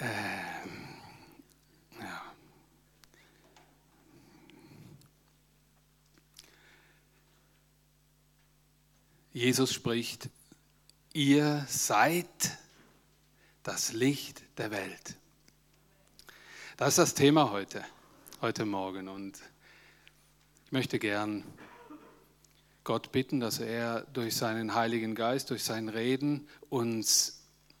Ähm, ja. Jesus spricht, ihr seid das Licht der Welt. Das ist das Thema heute, heute Morgen. Und ich möchte gern Gott bitten, dass er durch seinen Heiligen Geist, durch sein Reden uns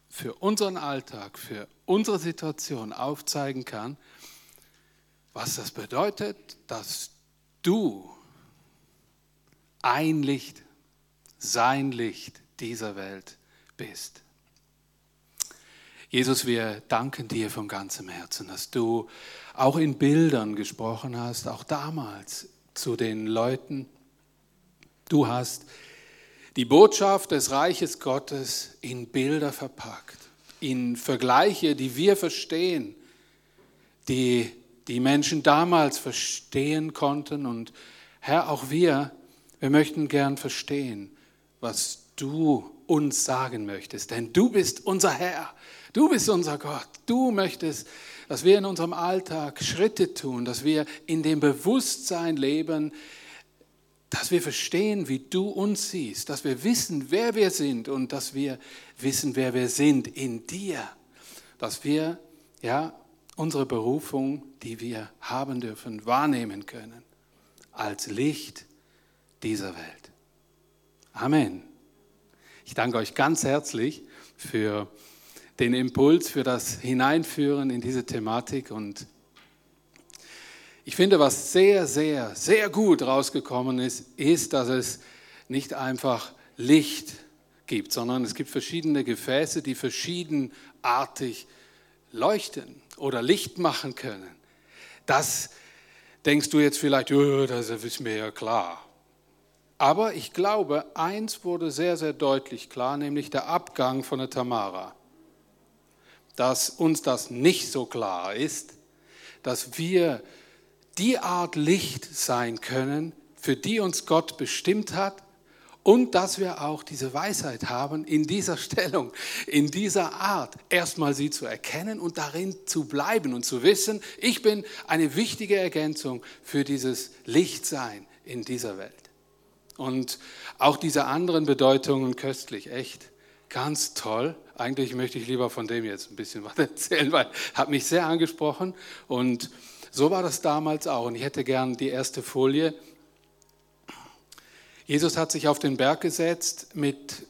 für unseren Alltag, für unsere Situation aufzeigen kann, was das bedeutet, dass du ein Licht, sein Licht dieser Welt bist. Jesus, wir danken dir von ganzem Herzen, dass du auch in Bildern gesprochen hast, auch damals zu den Leuten, Du hast die Botschaft des Reiches Gottes in Bilder verpackt, in Vergleiche, die wir verstehen, die die Menschen damals verstehen konnten. Und Herr, auch wir, wir möchten gern verstehen, was du uns sagen möchtest. Denn du bist unser Herr, du bist unser Gott. Du möchtest, dass wir in unserem Alltag Schritte tun, dass wir in dem Bewusstsein leben, dass wir verstehen, wie du uns siehst, dass wir wissen, wer wir sind und dass wir wissen, wer wir sind in dir, dass wir ja unsere Berufung, die wir haben dürfen, wahrnehmen können als Licht dieser Welt. Amen. Ich danke euch ganz herzlich für den Impuls, für das Hineinführen in diese Thematik und ich finde, was sehr, sehr, sehr gut rausgekommen ist, ist, dass es nicht einfach Licht gibt, sondern es gibt verschiedene Gefäße, die verschiedenartig leuchten oder Licht machen können. Das denkst du jetzt vielleicht, ja, das ist mir ja klar. Aber ich glaube, eins wurde sehr, sehr deutlich klar, nämlich der Abgang von der Tamara. Dass uns das nicht so klar ist, dass wir die Art Licht sein können, für die uns Gott bestimmt hat und dass wir auch diese Weisheit haben, in dieser Stellung, in dieser Art, erstmal sie zu erkennen und darin zu bleiben und zu wissen, ich bin eine wichtige Ergänzung für dieses Lichtsein in dieser Welt. Und auch diese anderen Bedeutungen köstlich, echt, ganz toll. Eigentlich möchte ich lieber von dem jetzt ein bisschen was erzählen, weil hat mich sehr angesprochen und so war das damals auch. Und ich hätte gern die erste Folie. Jesus hat sich auf den Berg gesetzt mit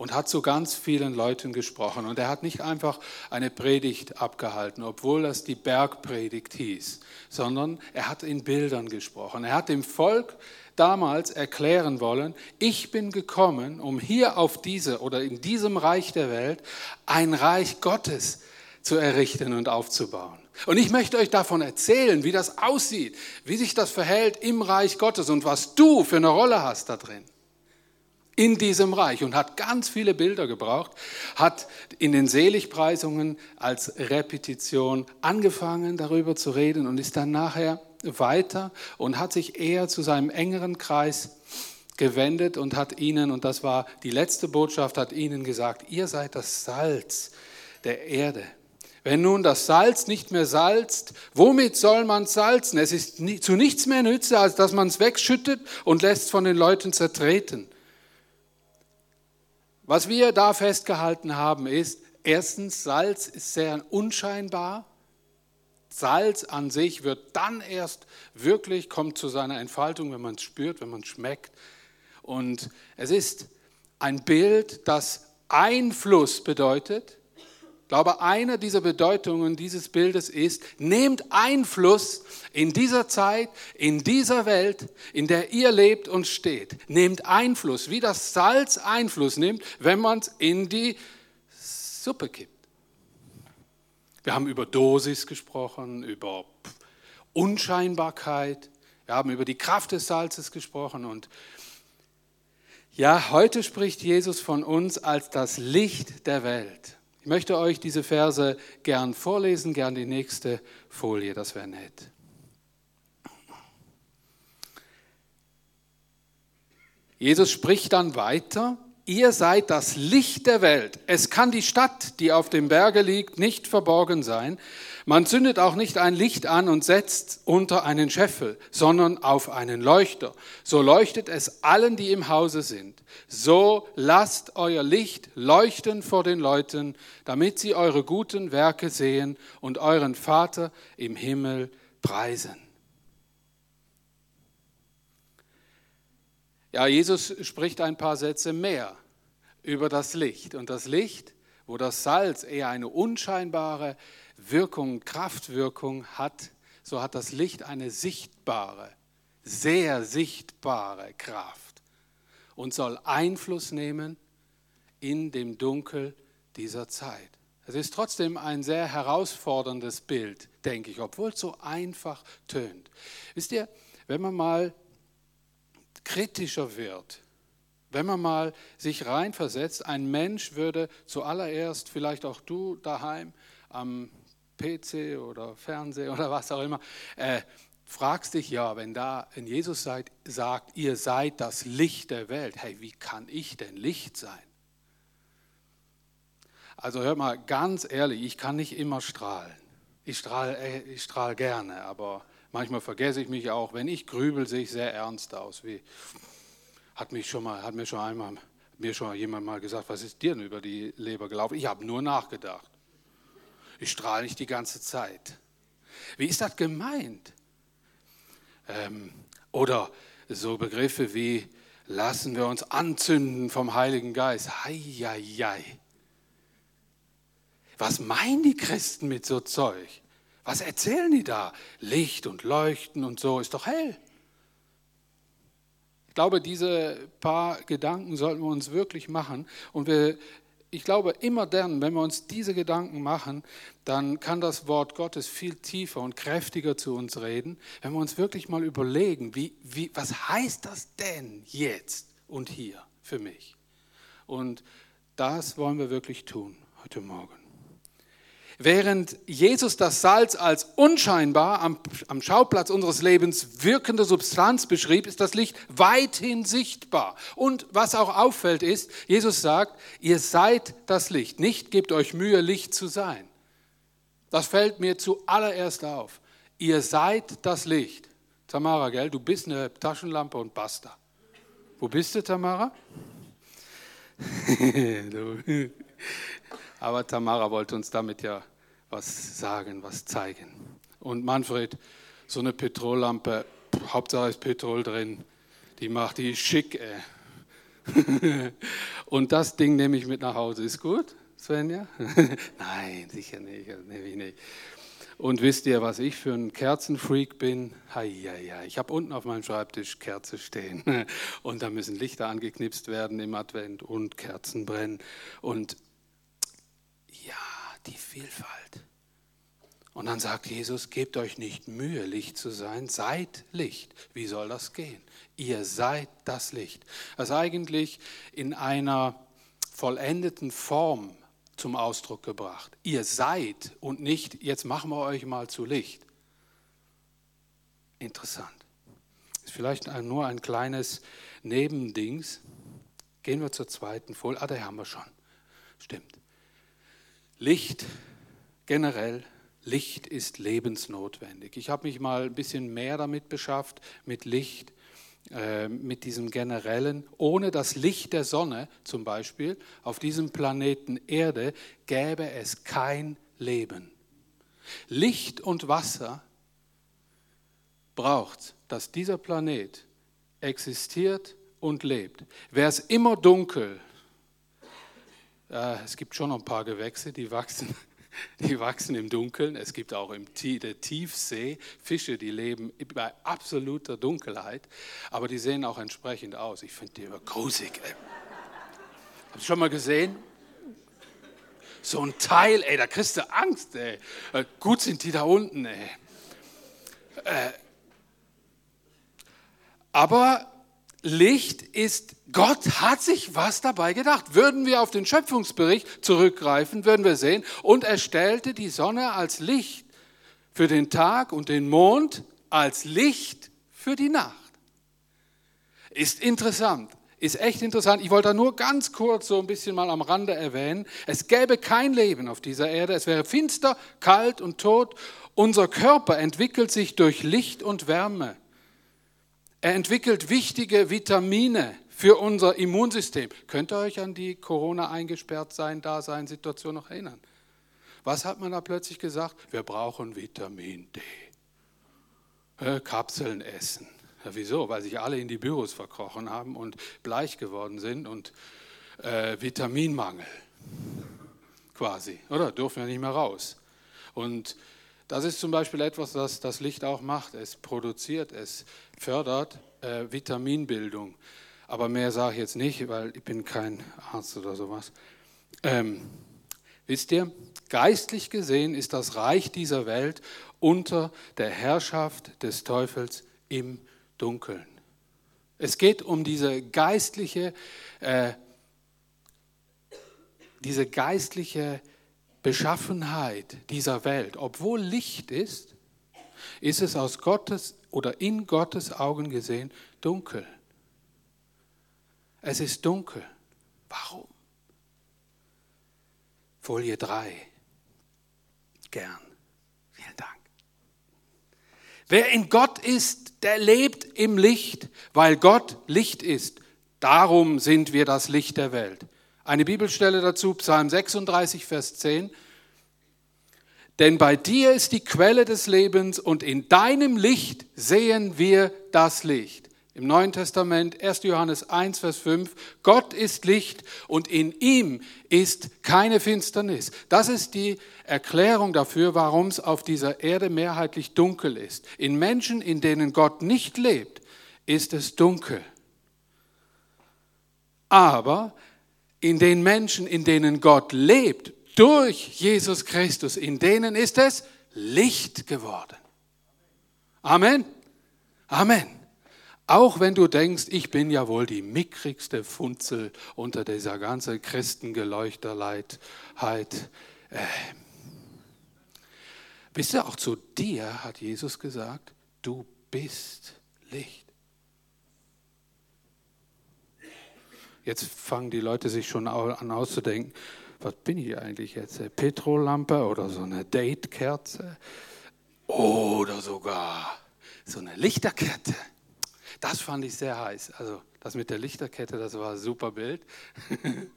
und hat zu ganz vielen Leuten gesprochen. Und er hat nicht einfach eine Predigt abgehalten, obwohl das die Bergpredigt hieß, sondern er hat in Bildern gesprochen. Er hat dem Volk damals erklären wollen, ich bin gekommen, um hier auf diese oder in diesem Reich der Welt ein Reich Gottes zu errichten und aufzubauen. Und ich möchte euch davon erzählen, wie das aussieht, wie sich das verhält im Reich Gottes und was du für eine Rolle hast da drin. In diesem Reich und hat ganz viele Bilder gebraucht, hat in den Seligpreisungen als Repetition angefangen darüber zu reden und ist dann nachher weiter und hat sich eher zu seinem engeren Kreis gewendet und hat ihnen, und das war die letzte Botschaft, hat ihnen gesagt, ihr seid das Salz der Erde. Wenn nun das Salz nicht mehr salzt, womit soll man salzen? Es ist zu nichts mehr nütze, als dass man es wegschüttet und lässt von den Leuten zertreten. Was wir da festgehalten haben ist, erstens, Salz ist sehr unscheinbar. Salz an sich wird dann erst wirklich, kommt zu seiner Entfaltung, wenn man es spürt, wenn man es schmeckt. Und es ist ein Bild, das Einfluss bedeutet glaube, eine dieser Bedeutungen dieses Bildes ist, nehmt Einfluss in dieser Zeit, in dieser Welt, in der ihr lebt und steht. Nehmt Einfluss, wie das Salz Einfluss nimmt, wenn man es in die Suppe kippt. Wir haben über Dosis gesprochen, über Unscheinbarkeit, wir haben über die Kraft des Salzes gesprochen und ja, heute spricht Jesus von uns als das Licht der Welt. Ich möchte euch diese Verse gern vorlesen, gern die nächste Folie, das wäre nett. Jesus spricht dann weiter ihr seid das Licht der Welt. Es kann die Stadt, die auf dem Berge liegt, nicht verborgen sein. Man zündet auch nicht ein Licht an und setzt unter einen Scheffel, sondern auf einen Leuchter. So leuchtet es allen, die im Hause sind. So lasst euer Licht leuchten vor den Leuten, damit sie eure guten Werke sehen und euren Vater im Himmel preisen. Ja, Jesus spricht ein paar Sätze mehr über das Licht. Und das Licht, wo das Salz eher eine unscheinbare Wirkung, Kraftwirkung hat, so hat das Licht eine sichtbare, sehr sichtbare Kraft und soll Einfluss nehmen in dem Dunkel dieser Zeit. Es ist trotzdem ein sehr herausforderndes Bild, denke ich, obwohl es so einfach tönt. Wisst ihr, wenn man mal kritischer wird, wenn man mal sich reinversetzt, ein Mensch würde zuallererst, vielleicht auch du daheim am PC oder Fernseher oder was auch immer, äh, fragst dich ja, wenn da ein Jesus seid, sagt, ihr seid das Licht der Welt, hey, wie kann ich denn Licht sein? Also hört mal, ganz ehrlich, ich kann nicht immer strahlen. Ich strahle äh, ich strahl gerne, aber Manchmal vergesse ich mich auch. Wenn ich grübel, sehe ich sehr ernst aus. Wie, hat, mich schon mal, hat mir schon einmal mir schon jemand mal gesagt, was ist dir denn über die Leber gelaufen? Ich habe nur nachgedacht. Ich strahle nicht die ganze Zeit. Wie ist das gemeint? Ähm, oder so Begriffe wie lassen wir uns anzünden vom Heiligen Geist. Hei, hei, hei. Was meinen die Christen mit so Zeug? Was erzählen die da? Licht und Leuchten und so, ist doch hell. Ich glaube, diese paar Gedanken sollten wir uns wirklich machen. Und wir, ich glaube, immer dann, wenn wir uns diese Gedanken machen, dann kann das Wort Gottes viel tiefer und kräftiger zu uns reden. Wenn wir uns wirklich mal überlegen, wie, wie, was heißt das denn jetzt und hier für mich? Und das wollen wir wirklich tun heute Morgen. Während Jesus das Salz als unscheinbar am, am, Schauplatz unseres Lebens wirkende Substanz beschrieb, ist das Licht weithin sichtbar. Und was auch auffällt ist, Jesus sagt, ihr seid das Licht. Nicht gebt euch Mühe, Licht zu sein. Das fällt mir zuallererst auf. Ihr seid das Licht. Tamara, gell, du bist eine Taschenlampe und basta. Wo bist du, Tamara? Aber Tamara wollte uns damit ja was sagen, was zeigen. Und Manfred, so eine Petrollampe, Hauptsache ist Petrol drin, die macht die schick. Ey. Und das Ding nehme ich mit nach Hause. Ist gut, Svenja? Nein, sicher nicht, das nehme ich nicht. Und wisst ihr, was ich für ein Kerzenfreak bin? Heieiei. Ich habe unten auf meinem Schreibtisch Kerze stehen. Und da müssen Lichter angeknipst werden im Advent und Kerzen brennen. Und die Vielfalt. Und dann sagt Jesus, gebt euch nicht Mühe, Licht zu sein, seid Licht. Wie soll das gehen? Ihr seid das Licht. Das eigentlich in einer vollendeten Form zum Ausdruck gebracht. Ihr seid und nicht, jetzt machen wir euch mal zu Licht. Interessant. Ist vielleicht nur ein kleines Nebendings. Gehen wir zur zweiten Folie. Ah, da haben wir schon. Stimmt. Licht generell, Licht ist lebensnotwendig. Ich habe mich mal ein bisschen mehr damit beschafft, mit Licht, äh, mit diesem generellen. Ohne das Licht der Sonne zum Beispiel auf diesem Planeten Erde gäbe es kein Leben. Licht und Wasser braucht, dass dieser Planet existiert und lebt. Wäre es immer dunkel, es gibt schon noch ein paar Gewächse, die wachsen, die wachsen im Dunkeln. Es gibt auch im der Tiefsee Fische, die leben bei absoluter Dunkelheit, aber die sehen auch entsprechend aus. Ich finde die immer grusig. Hast du schon mal gesehen? So ein Teil, ey, da kriegst du Angst, ey. Äh, gut sind die da unten, ey. Äh, aber Licht ist, Gott hat sich was dabei gedacht. Würden wir auf den Schöpfungsbericht zurückgreifen, würden wir sehen, und er stellte die Sonne als Licht für den Tag und den Mond als Licht für die Nacht. Ist interessant. ist echt interessant. Ich wollte da nur ganz kurz so ein bisschen mal am Rande erwähnen. Es gäbe kein Leben auf dieser Erde. Es wäre finster, kalt und tot. Unser Körper entwickelt sich durch Licht und Wärme. Er entwickelt wichtige Vitamine für unser Immunsystem. Könnt ihr euch an die Corona eingesperrt sein, da sein Situation noch erinnern? Was hat man da plötzlich gesagt? Wir brauchen Vitamin D. Äh, Kapseln essen. Ja, wieso? Weil sich alle in die Büros verkrochen haben und bleich geworden sind und äh, Vitaminmangel quasi, oder? Dürfen ja nicht mehr raus. Und das ist zum Beispiel etwas, das das Licht auch macht. Es produziert, es fördert äh, Vitaminbildung. Aber mehr sage ich jetzt nicht, weil ich bin kein Arzt oder sowas. Ähm, wisst ihr, geistlich gesehen ist das Reich dieser Welt unter der Herrschaft des Teufels im Dunkeln. Es geht um diese geistliche, äh, diese geistliche Beschaffenheit dieser Welt. Obwohl Licht ist, ist es aus Gottes oder in Gottes Augen gesehen dunkel. Es ist dunkel. Warum? Folie 3. Gern. Vielen Dank. Wer in Gott ist, der lebt im Licht, weil Gott Licht ist. Darum sind wir das Licht der Welt. Eine Bibelstelle dazu, Psalm 36, Vers 10. Denn bei dir ist die Quelle des Lebens und in deinem Licht sehen wir das Licht. Im Neuen Testament, 1. Johannes 1, Vers 5, Gott ist Licht und in ihm ist keine Finsternis. Das ist die Erklärung dafür, warum es auf dieser Erde mehrheitlich dunkel ist. In Menschen, in denen Gott nicht lebt, ist es dunkel. Aber in den Menschen, in denen Gott lebt, durch Jesus Christus, in denen ist es Licht geworden. Amen. Amen. Auch wenn du denkst, ich bin ja wohl die mickrigste Funzel unter dieser ganzen Christengeleuchterheit. Äh, wisst ihr, auch zu dir hat Jesus gesagt, du bist Licht. Jetzt fangen die Leute sich schon an auszudenken, was bin ich eigentlich jetzt? Eine Petrollampe oder so eine Datekerze? Oder sogar so eine Lichterkette. Das fand ich sehr heiß. Also das mit der Lichterkette, das war ein super Bild.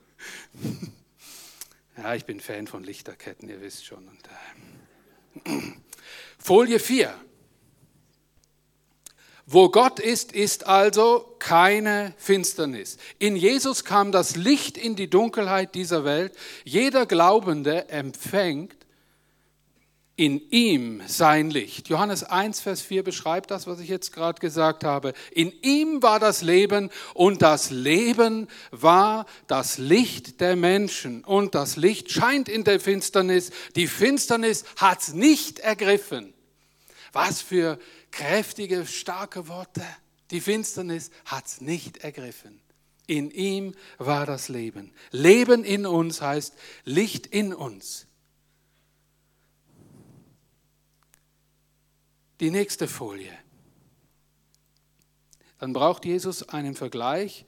ja, ich bin Fan von Lichterketten, ihr wisst schon. Und, äh, Folie 4. Wo Gott ist, ist also keine Finsternis. In Jesus kam das Licht in die Dunkelheit dieser Welt. Jeder Glaubende empfängt in ihm sein Licht. Johannes 1, Vers 4 beschreibt das, was ich jetzt gerade gesagt habe. In ihm war das Leben und das Leben war das Licht der Menschen. Und das Licht scheint in der Finsternis. Die Finsternis hat es nicht ergriffen. Was für kräftige, starke Worte. Die Finsternis hat es nicht ergriffen. In ihm war das Leben. Leben in uns heißt Licht in uns. Die nächste Folie. Dann braucht Jesus einen Vergleich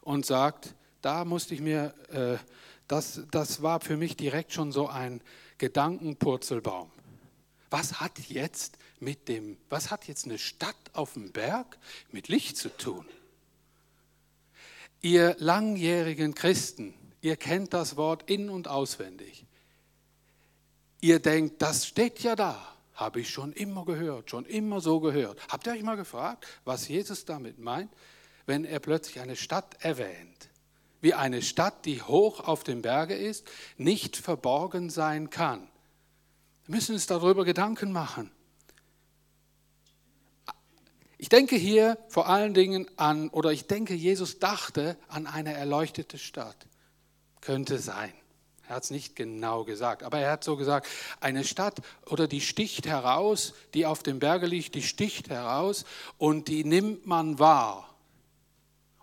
und sagt, da musste ich mir, äh, das, das war für mich direkt schon so ein Gedankenpurzelbaum. Was hat jetzt mit dem, was hat jetzt eine Stadt auf dem Berg mit Licht zu tun? Ihr langjährigen Christen, ihr kennt das Wort in und auswendig. Ihr denkt, das steht ja da. Habe ich schon immer gehört, schon immer so gehört. Habt ihr euch mal gefragt, was Jesus damit meint, wenn er plötzlich eine Stadt erwähnt? Wie eine Stadt, die hoch auf dem Berge ist, nicht verborgen sein kann. Wir müssen uns darüber Gedanken machen. Ich denke hier vor allen Dingen an, oder ich denke, Jesus dachte an eine erleuchtete Stadt. Könnte sein. Er hat es nicht genau gesagt, aber er hat so gesagt, eine Stadt oder die sticht heraus, die auf dem Berge liegt, die sticht heraus und die nimmt man wahr.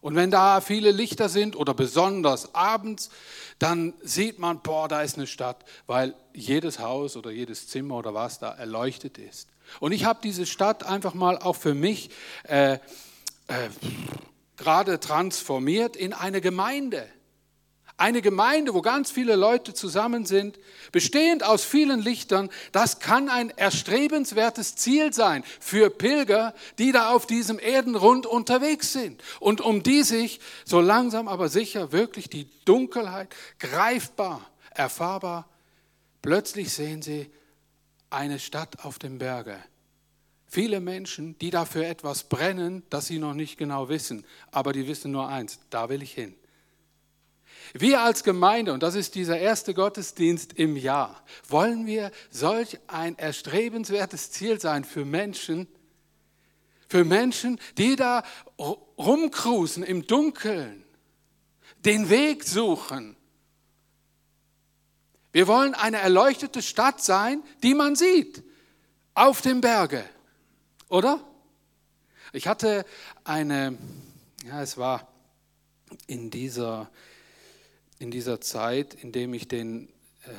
Und wenn da viele Lichter sind oder besonders abends, dann sieht man, boah, da ist eine Stadt, weil jedes Haus oder jedes Zimmer oder was da erleuchtet ist. Und ich habe diese Stadt einfach mal auch für mich äh, äh, gerade transformiert in eine Gemeinde. Eine Gemeinde, wo ganz viele Leute zusammen sind, bestehend aus vielen Lichtern, das kann ein erstrebenswertes Ziel sein für Pilger, die da auf diesem Erdenrund unterwegs sind und um die sich so langsam aber sicher wirklich die Dunkelheit greifbar, erfahrbar, plötzlich sehen sie eine Stadt auf dem Berge. Viele Menschen, die dafür etwas brennen, das sie noch nicht genau wissen, aber die wissen nur eins, da will ich hin. Wir als Gemeinde, und das ist dieser erste Gottesdienst im Jahr, wollen wir solch ein erstrebenswertes Ziel sein für Menschen, für Menschen, die da rumkrusen im Dunkeln, den Weg suchen. Wir wollen eine erleuchtete Stadt sein, die man sieht, auf dem Berge, oder? Ich hatte eine, ja, es war in dieser in dieser Zeit, in dem ich den, äh,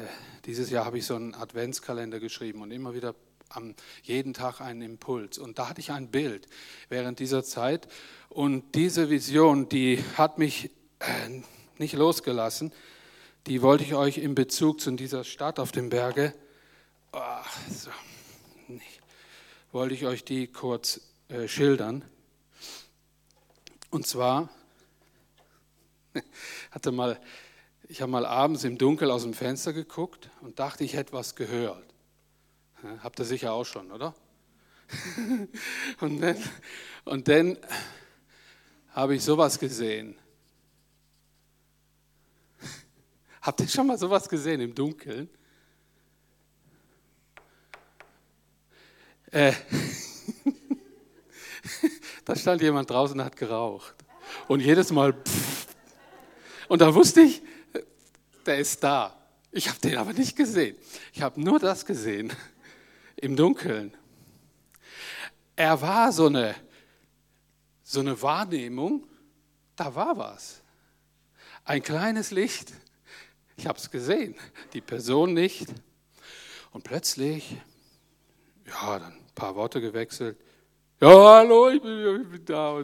dieses Jahr habe ich so einen Adventskalender geschrieben und immer wieder am jeden Tag einen Impuls. Und da hatte ich ein Bild während dieser Zeit. Und diese Vision, die hat mich äh, nicht losgelassen. Die wollte ich euch in Bezug zu dieser Stadt auf dem Berge, oh, so, wollte ich euch die kurz äh, schildern. Und zwar hatte mal ich habe mal abends im Dunkel aus dem Fenster geguckt und dachte, ich hätte was gehört. Habt ihr sicher auch schon, oder? und dann, und dann habe ich sowas gesehen. Habt ihr schon mal sowas gesehen im Dunkeln? Äh, da stand jemand draußen und hat geraucht. Und jedes Mal. Pff, und da wusste ich, der ist da. Ich habe den aber nicht gesehen. Ich habe nur das gesehen im Dunkeln. Er war so eine, so eine Wahrnehmung, da war was. Ein kleines Licht. Ich habe es gesehen, die Person nicht. Und plötzlich, ja, dann ein paar Worte gewechselt. Ja, hallo, ich bin, ich bin da.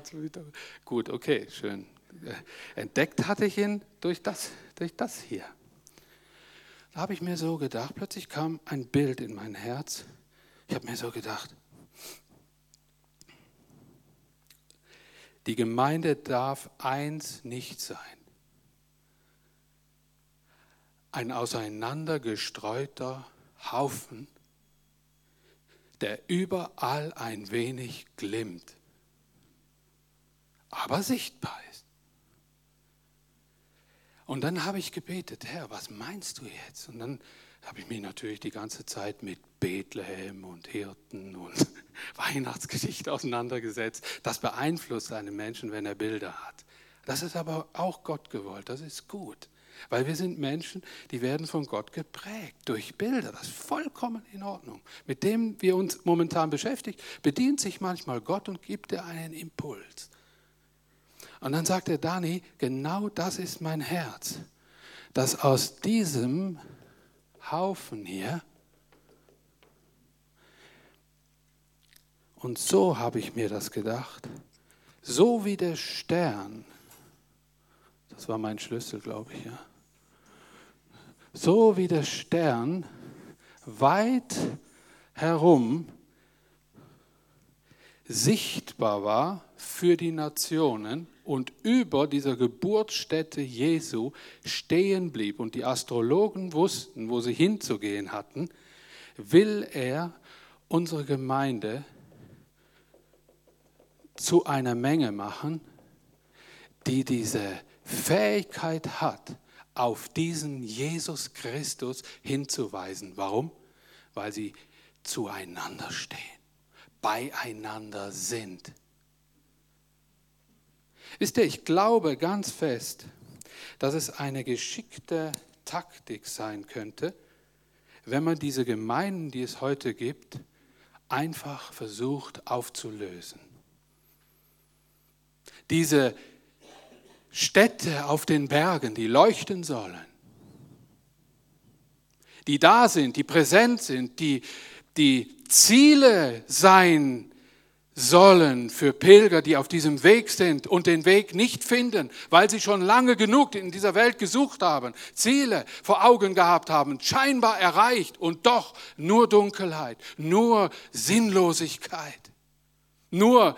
Gut, okay, schön. Entdeckt hatte ich ihn durch das, durch das hier. Da habe ich mir so gedacht, plötzlich kam ein Bild in mein Herz. Ich habe mir so gedacht, die Gemeinde darf eins nicht sein. Ein auseinandergestreuter Haufen, der überall ein wenig glimmt, aber sichtbar. Und dann habe ich gebetet, Herr, was meinst du jetzt? Und dann habe ich mich natürlich die ganze Zeit mit Bethlehem und Hirten und Weihnachtsgeschichte auseinandergesetzt. Das beeinflusst einen Menschen, wenn er Bilder hat. Das ist aber auch Gott gewollt, das ist gut. Weil wir sind Menschen, die werden von Gott geprägt durch Bilder. Das ist vollkommen in Ordnung. Mit dem wir uns momentan beschäftigen, bedient sich manchmal Gott und gibt dir einen Impuls. Und dann sagt er, Dani, genau das ist mein Herz, dass aus diesem Haufen hier, und so habe ich mir das gedacht, so wie der Stern, das war mein Schlüssel, glaube ich, ja, so wie der Stern weit herum sichtbar war für die Nationen, und über dieser Geburtsstätte Jesu stehen blieb und die Astrologen wussten, wo sie hinzugehen hatten, will er unsere Gemeinde zu einer Menge machen, die diese Fähigkeit hat, auf diesen Jesus Christus hinzuweisen. Warum? Weil sie zueinander stehen, beieinander sind. Wisst ihr, ich glaube ganz fest, dass es eine geschickte Taktik sein könnte, wenn man diese Gemeinden, die es heute gibt, einfach versucht aufzulösen. Diese Städte auf den Bergen, die leuchten sollen, die da sind, die präsent sind, die, die Ziele sein sollen für Pilger, die auf diesem Weg sind und den Weg nicht finden, weil sie schon lange genug in dieser Welt gesucht haben, Ziele vor Augen gehabt haben, scheinbar erreicht und doch nur Dunkelheit, nur Sinnlosigkeit, nur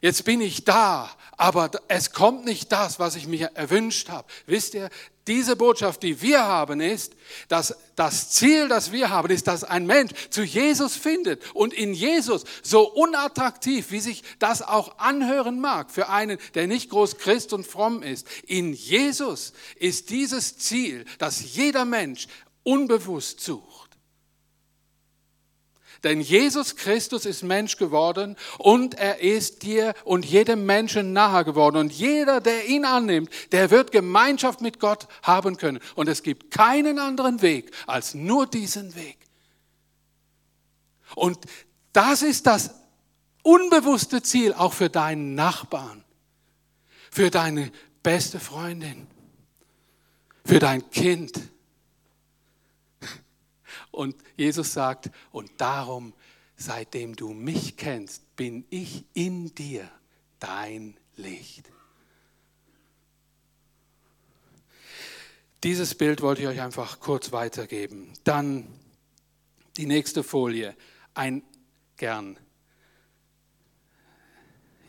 jetzt bin ich da, aber es kommt nicht das, was ich mir erwünscht habe. Wisst ihr, diese Botschaft, die wir haben, ist, dass das Ziel, das wir haben, ist, dass ein Mensch zu Jesus findet und in Jesus, so unattraktiv, wie sich das auch anhören mag für einen, der nicht groß Christ und fromm ist, in Jesus ist dieses Ziel, dass jeder Mensch unbewusst sucht. Denn Jesus Christus ist Mensch geworden und er ist dir und jedem Menschen nahe geworden. Und jeder, der ihn annimmt, der wird Gemeinschaft mit Gott haben können. Und es gibt keinen anderen Weg als nur diesen Weg. Und das ist das unbewusste Ziel auch für deinen Nachbarn, für deine beste Freundin, für dein Kind und Jesus sagt, und darum, seitdem du mich kennst, bin ich in dir dein Licht. Dieses Bild wollte ich euch einfach kurz weitergeben. Dann die nächste Folie. Ein gern.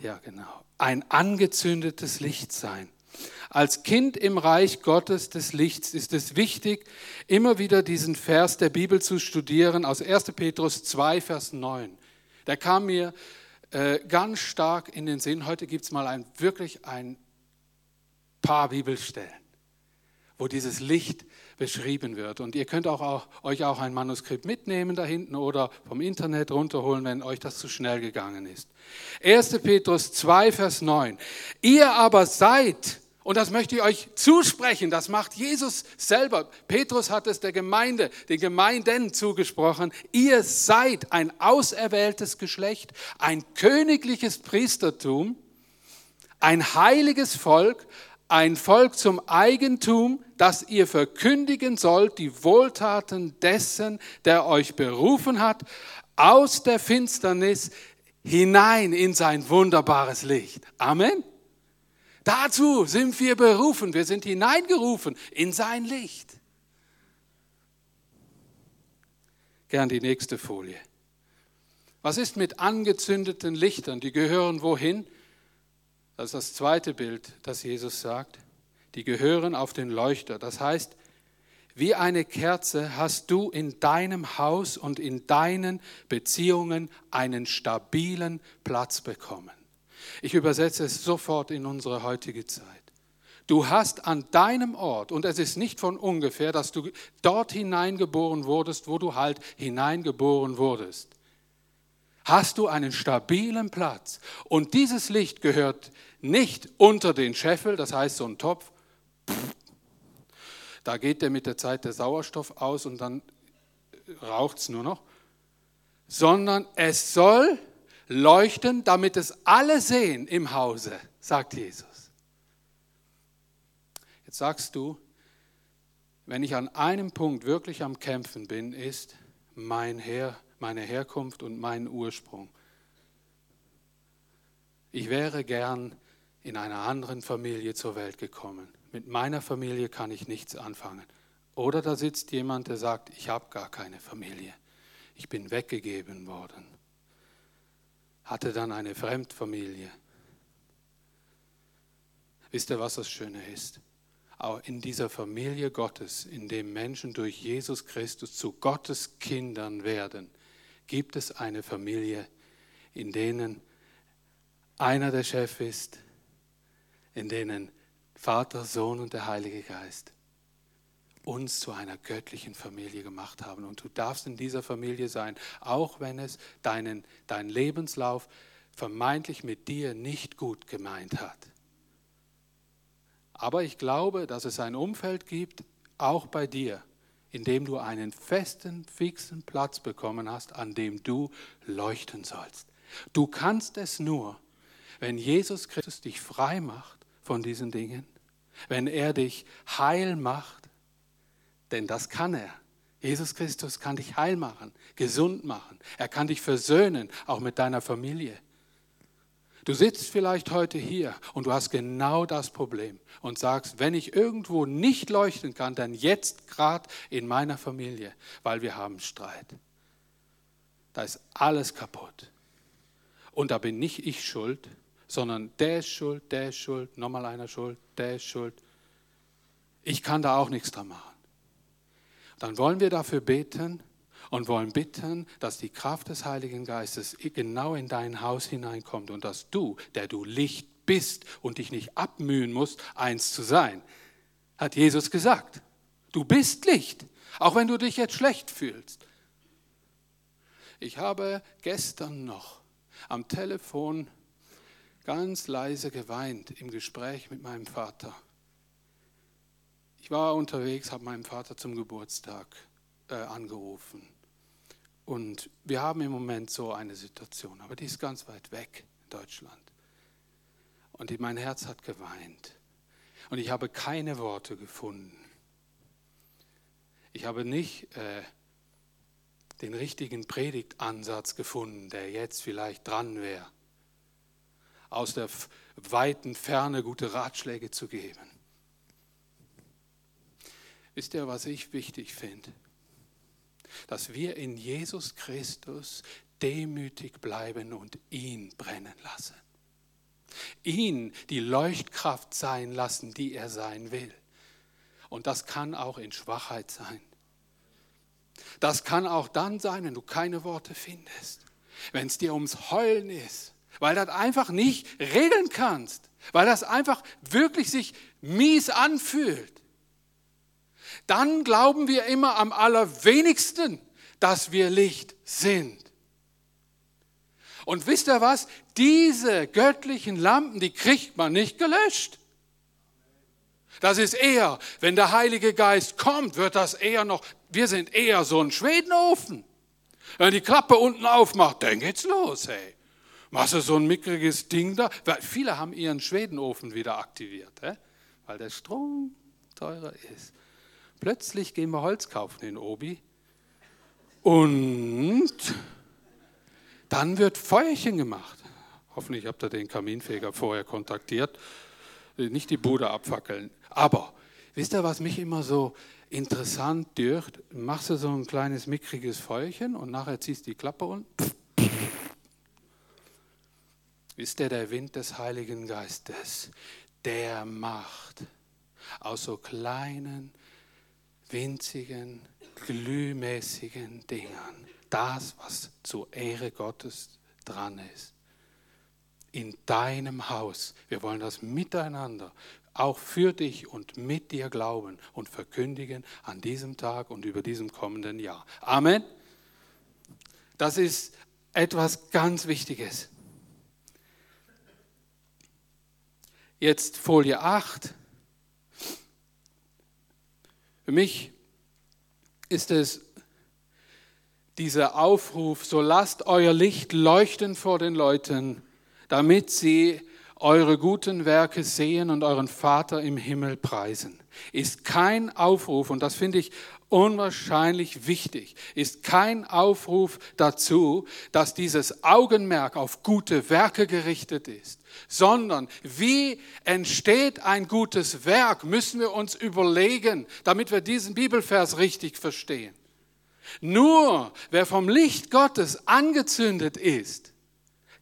Ja, genau. Ein angezündetes Licht sein. Als Kind im Reich Gottes des Lichts ist es wichtig, immer wieder diesen Vers der Bibel zu studieren aus 1. Petrus 2, Vers 9. Der kam mir äh, ganz stark in den Sinn. Heute gibt es mal ein, wirklich ein paar Bibelstellen, wo dieses Licht beschrieben wird. Und ihr könnt auch, auch, euch auch ein Manuskript mitnehmen da hinten oder vom Internet runterholen, wenn euch das zu schnell gegangen ist. 1. Petrus 2, Vers 9. Ihr aber seid und das möchte ich euch zusprechen. Das macht Jesus selber. Petrus hat es der Gemeinde, den Gemeinden zugesprochen. Ihr seid ein auserwähltes Geschlecht, ein königliches Priestertum, ein heiliges Volk, ein Volk zum Eigentum, das ihr verkündigen sollt, die Wohltaten dessen, der euch berufen hat, aus der Finsternis hinein in sein wunderbares Licht. Amen. Dazu sind wir berufen. Wir sind hineingerufen in sein Licht. Gern die nächste Folie. Was ist mit angezündeten Lichtern? Die gehören wohin? Das ist das zweite Bild, das Jesus sagt. Die gehören auf den Leuchter. Das heißt, wie eine Kerze hast du in deinem Haus und in deinen Beziehungen einen stabilen Platz bekommen. Ich übersetze es sofort in unsere heutige Zeit. Du hast an deinem Ort, und es ist nicht von ungefähr, dass du dort hineingeboren wurdest, wo du halt hineingeboren wurdest, hast du einen stabilen Platz. Und dieses Licht gehört nicht unter den Scheffel, das heißt so ein Topf, da geht der mit der Zeit der Sauerstoff aus und dann raucht es nur noch, sondern es soll leuchten, damit es alle sehen im Hause, sagt Jesus. Jetzt sagst du, wenn ich an einem Punkt wirklich am Kämpfen bin, ist mein Her, meine Herkunft und mein Ursprung. Ich wäre gern in einer anderen Familie zur Welt gekommen. Mit meiner Familie kann ich nichts anfangen. Oder da sitzt jemand, der sagt, ich habe gar keine Familie. Ich bin weggegeben worden hatte dann eine Fremdfamilie. Wisst ihr, was das Schöne ist? Auch in dieser Familie Gottes, in dem Menschen durch Jesus Christus zu Gottes Kindern werden, gibt es eine Familie, in denen einer der Chef ist, in denen Vater, Sohn und der Heilige Geist uns zu einer göttlichen Familie gemacht haben. Und du darfst in dieser Familie sein, auch wenn es deinen, deinen Lebenslauf vermeintlich mit dir nicht gut gemeint hat. Aber ich glaube, dass es ein Umfeld gibt, auch bei dir, in dem du einen festen, fixen Platz bekommen hast, an dem du leuchten sollst. Du kannst es nur, wenn Jesus Christus dich frei macht von diesen Dingen, wenn er dich heil macht denn das kann er. Jesus Christus kann dich heil machen, gesund machen. Er kann dich versöhnen, auch mit deiner Familie. Du sitzt vielleicht heute hier und du hast genau das Problem und sagst, wenn ich irgendwo nicht leuchten kann, dann jetzt gerade in meiner Familie, weil wir haben Streit. Da ist alles kaputt. Und da bin nicht ich schuld, sondern der ist schuld, der ist schuld, nochmal einer schuld, der ist schuld. Ich kann da auch nichts dran machen. Dann wollen wir dafür beten, und wollen bitten, dass die Kraft des Heiligen Geistes genau in dein Haus hineinkommt und dass du, der du Licht bist und dich nicht abmühen musst, eins zu sein, hat Jesus gesagt. Du bist Licht, auch wenn du dich jetzt schlecht fühlst. Ich habe gestern noch am Telefon ganz leise geweint im Gespräch mit meinem Vater. Ich war unterwegs, habe meinen Vater zum Geburtstag äh, angerufen. Und wir haben im Moment so eine Situation, aber die ist ganz weit weg in Deutschland. Und mein Herz hat geweint. Und ich habe keine Worte gefunden. Ich habe nicht äh, den richtigen Predigtansatz gefunden, der jetzt vielleicht dran wäre, aus der weiten Ferne gute Ratschläge zu geben. Wisst ihr, was ich wichtig finde? dass wir in Jesus Christus demütig bleiben und ihn brennen lassen. Ihn die Leuchtkraft sein lassen, die er sein will. Und das kann auch in Schwachheit sein. Das kann auch dann sein, wenn du keine Worte findest, wenn es dir ums Heulen ist, weil du das einfach nicht regeln kannst, weil das einfach wirklich sich mies anfühlt dann glauben wir immer am allerwenigsten, dass wir Licht sind. Und wisst ihr was? Diese göttlichen Lampen, die kriegt man nicht gelöscht. Das ist eher, wenn der Heilige Geist kommt, wird das eher noch, wir sind eher so ein Schwedenofen. Wenn die Klappe unten aufmacht, dann geht's los, hey. Machst du so ein mickriges Ding da? Weil viele haben ihren Schwedenofen wieder aktiviert, weil der Strom teurer ist. Plötzlich gehen wir Holz kaufen in Obi und dann wird Feuerchen gemacht. Hoffentlich habt ihr den Kaminfeger vorher kontaktiert. Nicht die Bude abfackeln. Aber wisst ihr, was mich immer so interessant dürft? Machst du so ein kleines mickriges Feuerchen und nachher ziehst die Klappe und Wisst ihr, der Wind des Heiligen Geistes, der macht aus so kleinen winzigen, glühmäßigen Dingern. Das, was zur Ehre Gottes dran ist. In deinem Haus. Wir wollen das miteinander, auch für dich und mit dir glauben und verkündigen an diesem Tag und über diesem kommenden Jahr. Amen. Das ist etwas ganz Wichtiges. Jetzt Folie 8. Für mich ist es dieser Aufruf, so lasst euer Licht leuchten vor den Leuten, damit sie eure guten Werke sehen und euren Vater im Himmel preisen. Ist kein Aufruf, und das finde ich unwahrscheinlich wichtig, ist kein Aufruf dazu, dass dieses Augenmerk auf gute Werke gerichtet ist, sondern wie entsteht ein gutes Werk, müssen wir uns überlegen, damit wir diesen Bibelvers richtig verstehen. Nur wer vom Licht Gottes angezündet ist,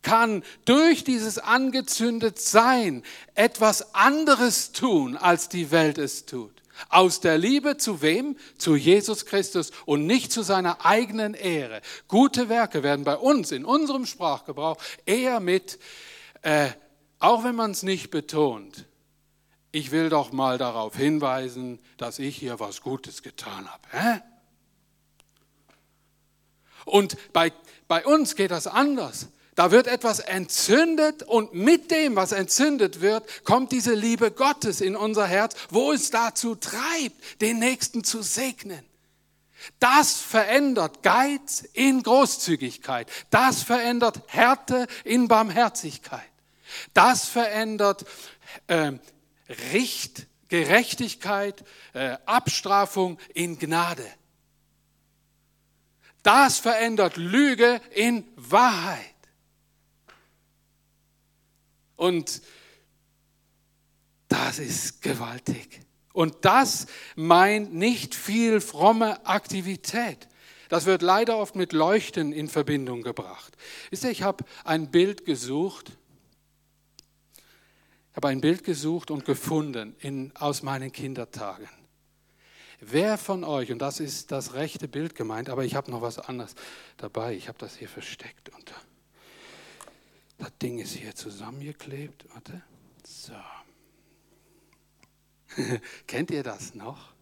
kann durch dieses angezündet Sein etwas anderes tun, als die Welt es tut. Aus der Liebe zu wem? Zu Jesus Christus und nicht zu seiner eigenen Ehre. Gute Werke werden bei uns in unserem Sprachgebrauch eher mit, äh, auch wenn man es nicht betont, ich will doch mal darauf hinweisen, dass ich hier was Gutes getan habe. Und bei, bei uns geht das anders. Da wird etwas entzündet und mit dem, was entzündet wird, kommt diese Liebe Gottes in unser Herz, wo es dazu treibt, den Nächsten zu segnen. Das verändert Geiz in Großzügigkeit. Das verändert Härte in Barmherzigkeit. Das verändert äh, Richt, Gerechtigkeit, äh, Abstrafung in Gnade. Das verändert Lüge in Wahrheit. Und das ist gewaltig. Und das meint nicht viel fromme Aktivität. Das wird leider oft mit Leuchten in Verbindung gebracht. Wisst ihr, ich habe ein Bild gesucht. Ich habe ein Bild gesucht und gefunden in, aus meinen Kindertagen. Wer von euch, und das ist das rechte Bild gemeint, aber ich habe noch was anderes dabei. Ich habe das hier versteckt unter. Das Ding ist hier zusammengeklebt. Warte. So. Kennt ihr das noch?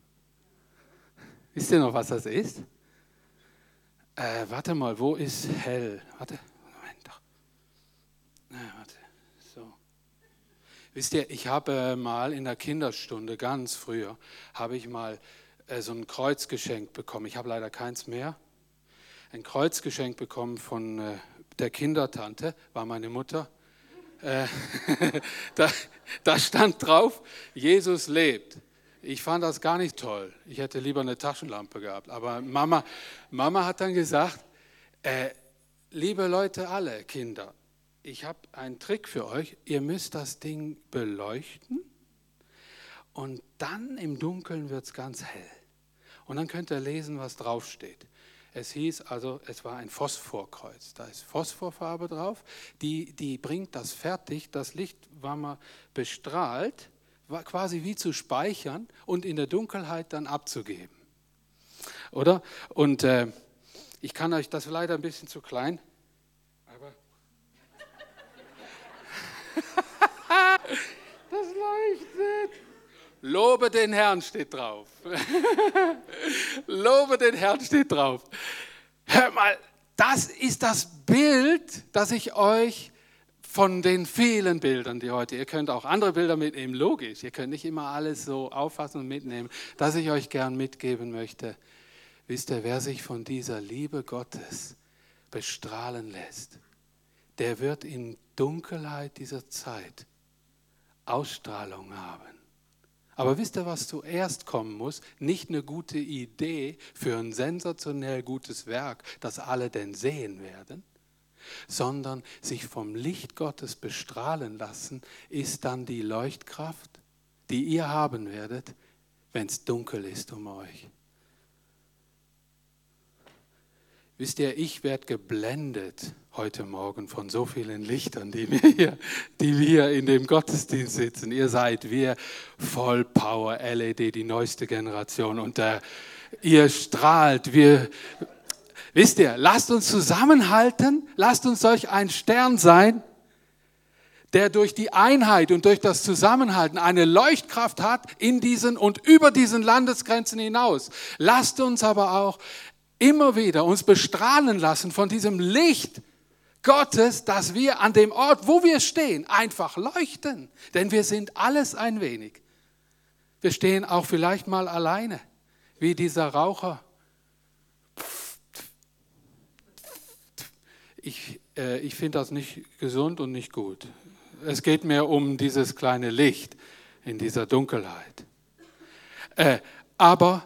Wisst ihr noch, was das ist? Äh, warte mal, wo ist hell? Warte, Moment doch. Äh, warte, so. Wisst ihr, ich habe mal in der Kinderstunde, ganz früher, habe ich mal äh, so ein Kreuz geschenkt bekommen. Ich habe leider keins mehr. Ein Kreuz geschenkt bekommen von äh, der Kindertante, war meine Mutter. Äh, da, da stand drauf, Jesus lebt. Ich fand das gar nicht toll. Ich hätte lieber eine Taschenlampe gehabt. Aber Mama, Mama hat dann gesagt, äh, liebe Leute, alle Kinder, ich habe einen Trick für euch. Ihr müsst das Ding beleuchten und dann im Dunkeln wird es ganz hell. Und dann könnt ihr lesen, was draufsteht. Es hieß also, es war ein Phosphorkreuz. Da ist Phosphorfarbe drauf. Die, die bringt das fertig. Das Licht war mal bestrahlt, war quasi wie zu speichern und in der Dunkelheit dann abzugeben. Oder? Und äh, ich kann euch das leider ein bisschen zu klein. Aber das leuchtet. Lobe den Herrn steht drauf. Lobe den Herrn steht drauf. Hör mal, das ist das Bild, das ich euch von den vielen Bildern, die heute, ihr könnt auch andere Bilder mitnehmen, logisch, ihr könnt nicht immer alles so auffassen und mitnehmen, dass ich euch gern mitgeben möchte. Wisst ihr, wer sich von dieser Liebe Gottes bestrahlen lässt, der wird in Dunkelheit dieser Zeit Ausstrahlung haben. Aber wisst ihr, was zuerst kommen muss? Nicht eine gute Idee für ein sensationell gutes Werk, das alle denn sehen werden, sondern sich vom Licht Gottes bestrahlen lassen, ist dann die Leuchtkraft, die ihr haben werdet, wenn es dunkel ist um euch. Wisst ihr, ich werde geblendet heute Morgen von so vielen Lichtern, die wir, hier, die wir in dem Gottesdienst sitzen. Ihr seid wir voll Power LED, die neueste Generation. Und äh, ihr strahlt. Wir, wisst ihr, lasst uns zusammenhalten. Lasst uns solch ein Stern sein, der durch die Einheit und durch das Zusammenhalten eine Leuchtkraft hat in diesen und über diesen Landesgrenzen hinaus. Lasst uns aber auch immer wieder uns bestrahlen lassen von diesem Licht Gottes, dass wir an dem Ort, wo wir stehen, einfach leuchten. Denn wir sind alles ein wenig. Wir stehen auch vielleicht mal alleine, wie dieser Raucher. Ich, äh, ich finde das nicht gesund und nicht gut. Es geht mir um dieses kleine Licht in dieser Dunkelheit. Äh, aber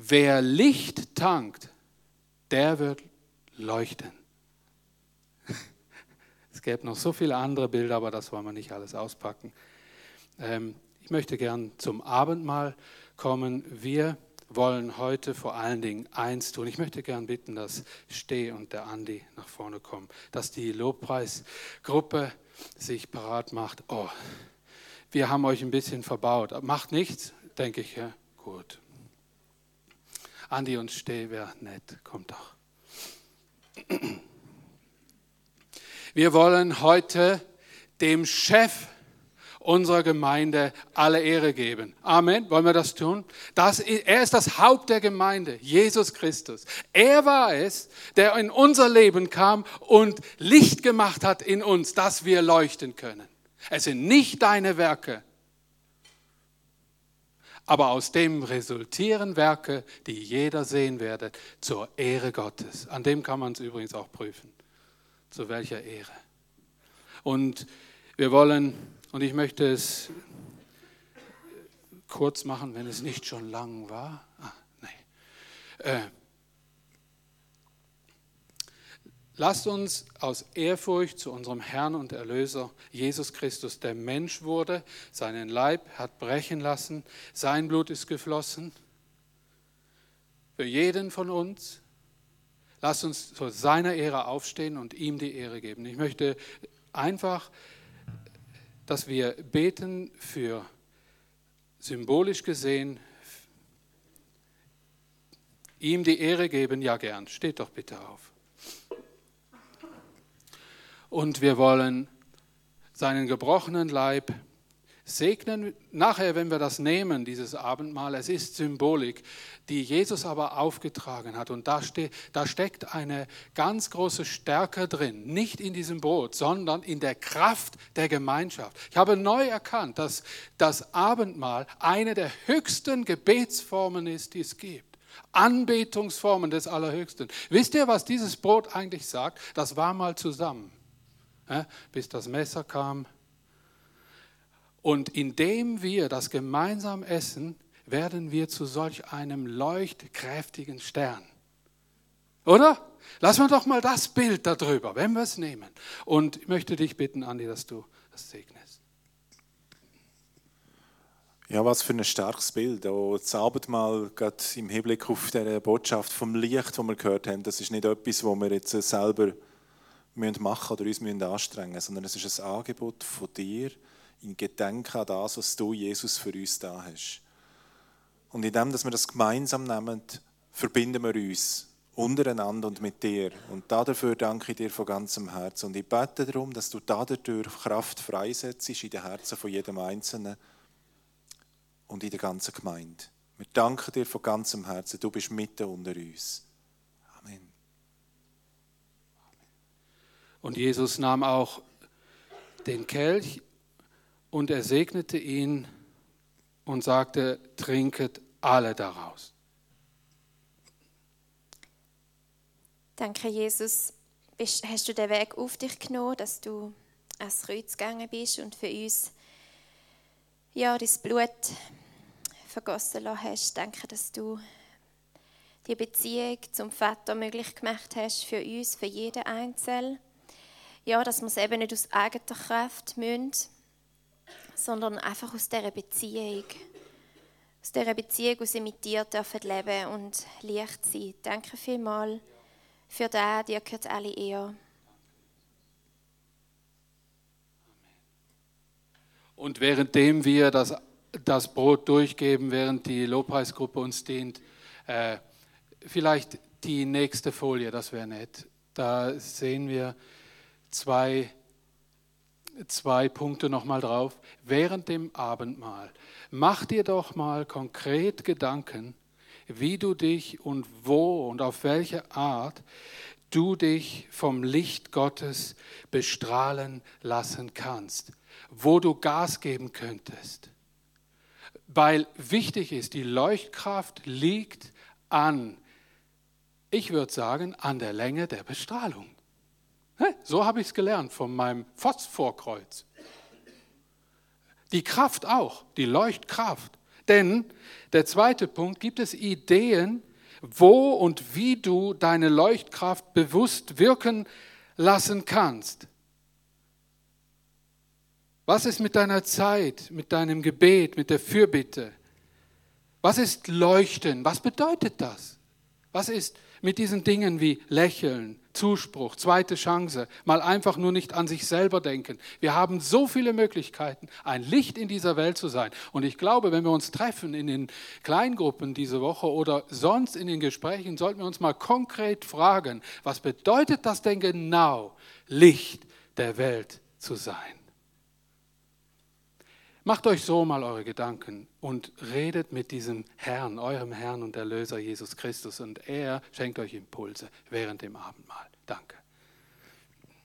Wer Licht tankt, der wird leuchten. Es gäbe noch so viele andere Bilder, aber das wollen wir nicht alles auspacken. Ähm, ich möchte gern zum Abendmahl kommen. Wir wollen heute vor allen Dingen eins tun. Ich möchte gern bitten, dass Steh und der Andi nach vorne kommen, dass die Lobpreisgruppe sich parat macht. Oh, wir haben euch ein bisschen verbaut. Macht nichts, denke ich. Ja? Gut. Andi und Steh wäre nett. Kommt doch. Wir wollen heute dem Chef unserer Gemeinde alle Ehre geben. Amen. Wollen wir das tun? Das, er ist das Haupt der Gemeinde, Jesus Christus. Er war es, der in unser Leben kam und Licht gemacht hat in uns, dass wir leuchten können. Es sind nicht deine Werke, aber aus dem resultieren Werke, die jeder sehen werdet, zur Ehre Gottes. An dem kann man es übrigens auch prüfen. Zu welcher Ehre. Und wir wollen, und ich möchte es kurz machen, wenn es nicht schon lang war. Ah, nee. Äh, Lasst uns aus Ehrfurcht zu unserem Herrn und Erlöser Jesus Christus, der Mensch wurde, seinen Leib hat brechen lassen, sein Blut ist geflossen, für jeden von uns. Lasst uns zu seiner Ehre aufstehen und ihm die Ehre geben. Ich möchte einfach, dass wir beten für symbolisch gesehen, ihm die Ehre geben. Ja, gern. Steht doch bitte auf. Und wir wollen seinen gebrochenen Leib segnen. Nachher, wenn wir das nehmen, dieses Abendmahl, es ist Symbolik, die Jesus aber aufgetragen hat. Und da, ste da steckt eine ganz große Stärke drin, nicht in diesem Brot, sondern in der Kraft der Gemeinschaft. Ich habe neu erkannt, dass das Abendmahl eine der höchsten Gebetsformen ist, die es gibt. Anbetungsformen des Allerhöchsten. Wisst ihr, was dieses Brot eigentlich sagt? Das war mal zusammen, bis das Messer kam und indem wir das gemeinsam essen, werden wir zu solch einem leuchtkräftigen Stern. Oder? Lass wir doch mal das Bild darüber, wenn wir es nehmen. Und ich möchte dich bitten, Andi, dass du das segnest. Ja, was für ein starkes Bild. Das Abendmahl, gerade im Hinblick auf diese Botschaft vom Licht, das wir gehört haben, das ist nicht etwas, wo wir jetzt selber machen müssen oder uns anstrengen müssen, sondern es ist ein Angebot von dir, in Gedenken an das, was du, Jesus, für uns da hast. Und indem, dass wir das gemeinsam nehmen, verbinden wir uns untereinander und mit dir. Und dafür danke ich dir von ganzem Herzen. Und ich bete darum, dass du dadurch Kraft freisetzt in den Herzen von jedem Einzelnen und in der ganzen Gemeinde. Wir danken dir von ganzem Herzen. Du bist mitten unter uns. Und Jesus nahm auch den Kelch und er segnete ihn und sagte, trinket alle daraus. Danke, Jesus. Hast du den Weg auf dich genommen, dass du ans Kreuz gegangen bist und für uns ja, dein Blut vergossen hast. Danke, dass du die Beziehung zum Vater möglich gemacht hast für uns, für jeden Einzelnen. Ja, dass wir es eben nicht aus eigener Kraft müssen, sondern einfach aus dieser Beziehung. Aus dieser Beziehung, sie mit dir dürfen leben und Licht sein. Danke vielmals für das, dir gehört alle Ehre. Und währenddem wir das, das Brot durchgeben, während die Lobpreisgruppe uns dient, äh, vielleicht die nächste Folie, das wäre nett. Da sehen wir zwei zwei Punkte nochmal drauf. Während dem Abendmahl, mach dir doch mal konkret Gedanken, wie du dich und wo und auf welche Art du dich vom Licht Gottes bestrahlen lassen kannst, wo du Gas geben könntest. Weil wichtig ist, die Leuchtkraft liegt an, ich würde sagen, an der Länge der Bestrahlung. So habe ich es gelernt von meinem Phosphorkreuz. Die Kraft auch, die Leuchtkraft. Denn der zweite Punkt, gibt es Ideen, wo und wie du deine Leuchtkraft bewusst wirken lassen kannst. Was ist mit deiner Zeit, mit deinem Gebet, mit der Fürbitte? Was ist Leuchten? Was bedeutet das? Was ist mit diesen Dingen wie Lächeln, Zuspruch, zweite Chance, mal einfach nur nicht an sich selber denken. Wir haben so viele Möglichkeiten, ein Licht in dieser Welt zu sein. Und ich glaube, wenn wir uns treffen in den Kleingruppen diese Woche oder sonst in den Gesprächen, sollten wir uns mal konkret fragen, was bedeutet das denn genau, Licht der Welt zu sein? Macht euch so mal eure Gedanken und redet mit diesem Herrn, eurem Herrn und Erlöser Jesus Christus und er schenkt euch Impulse während dem Abendmahl. Danke.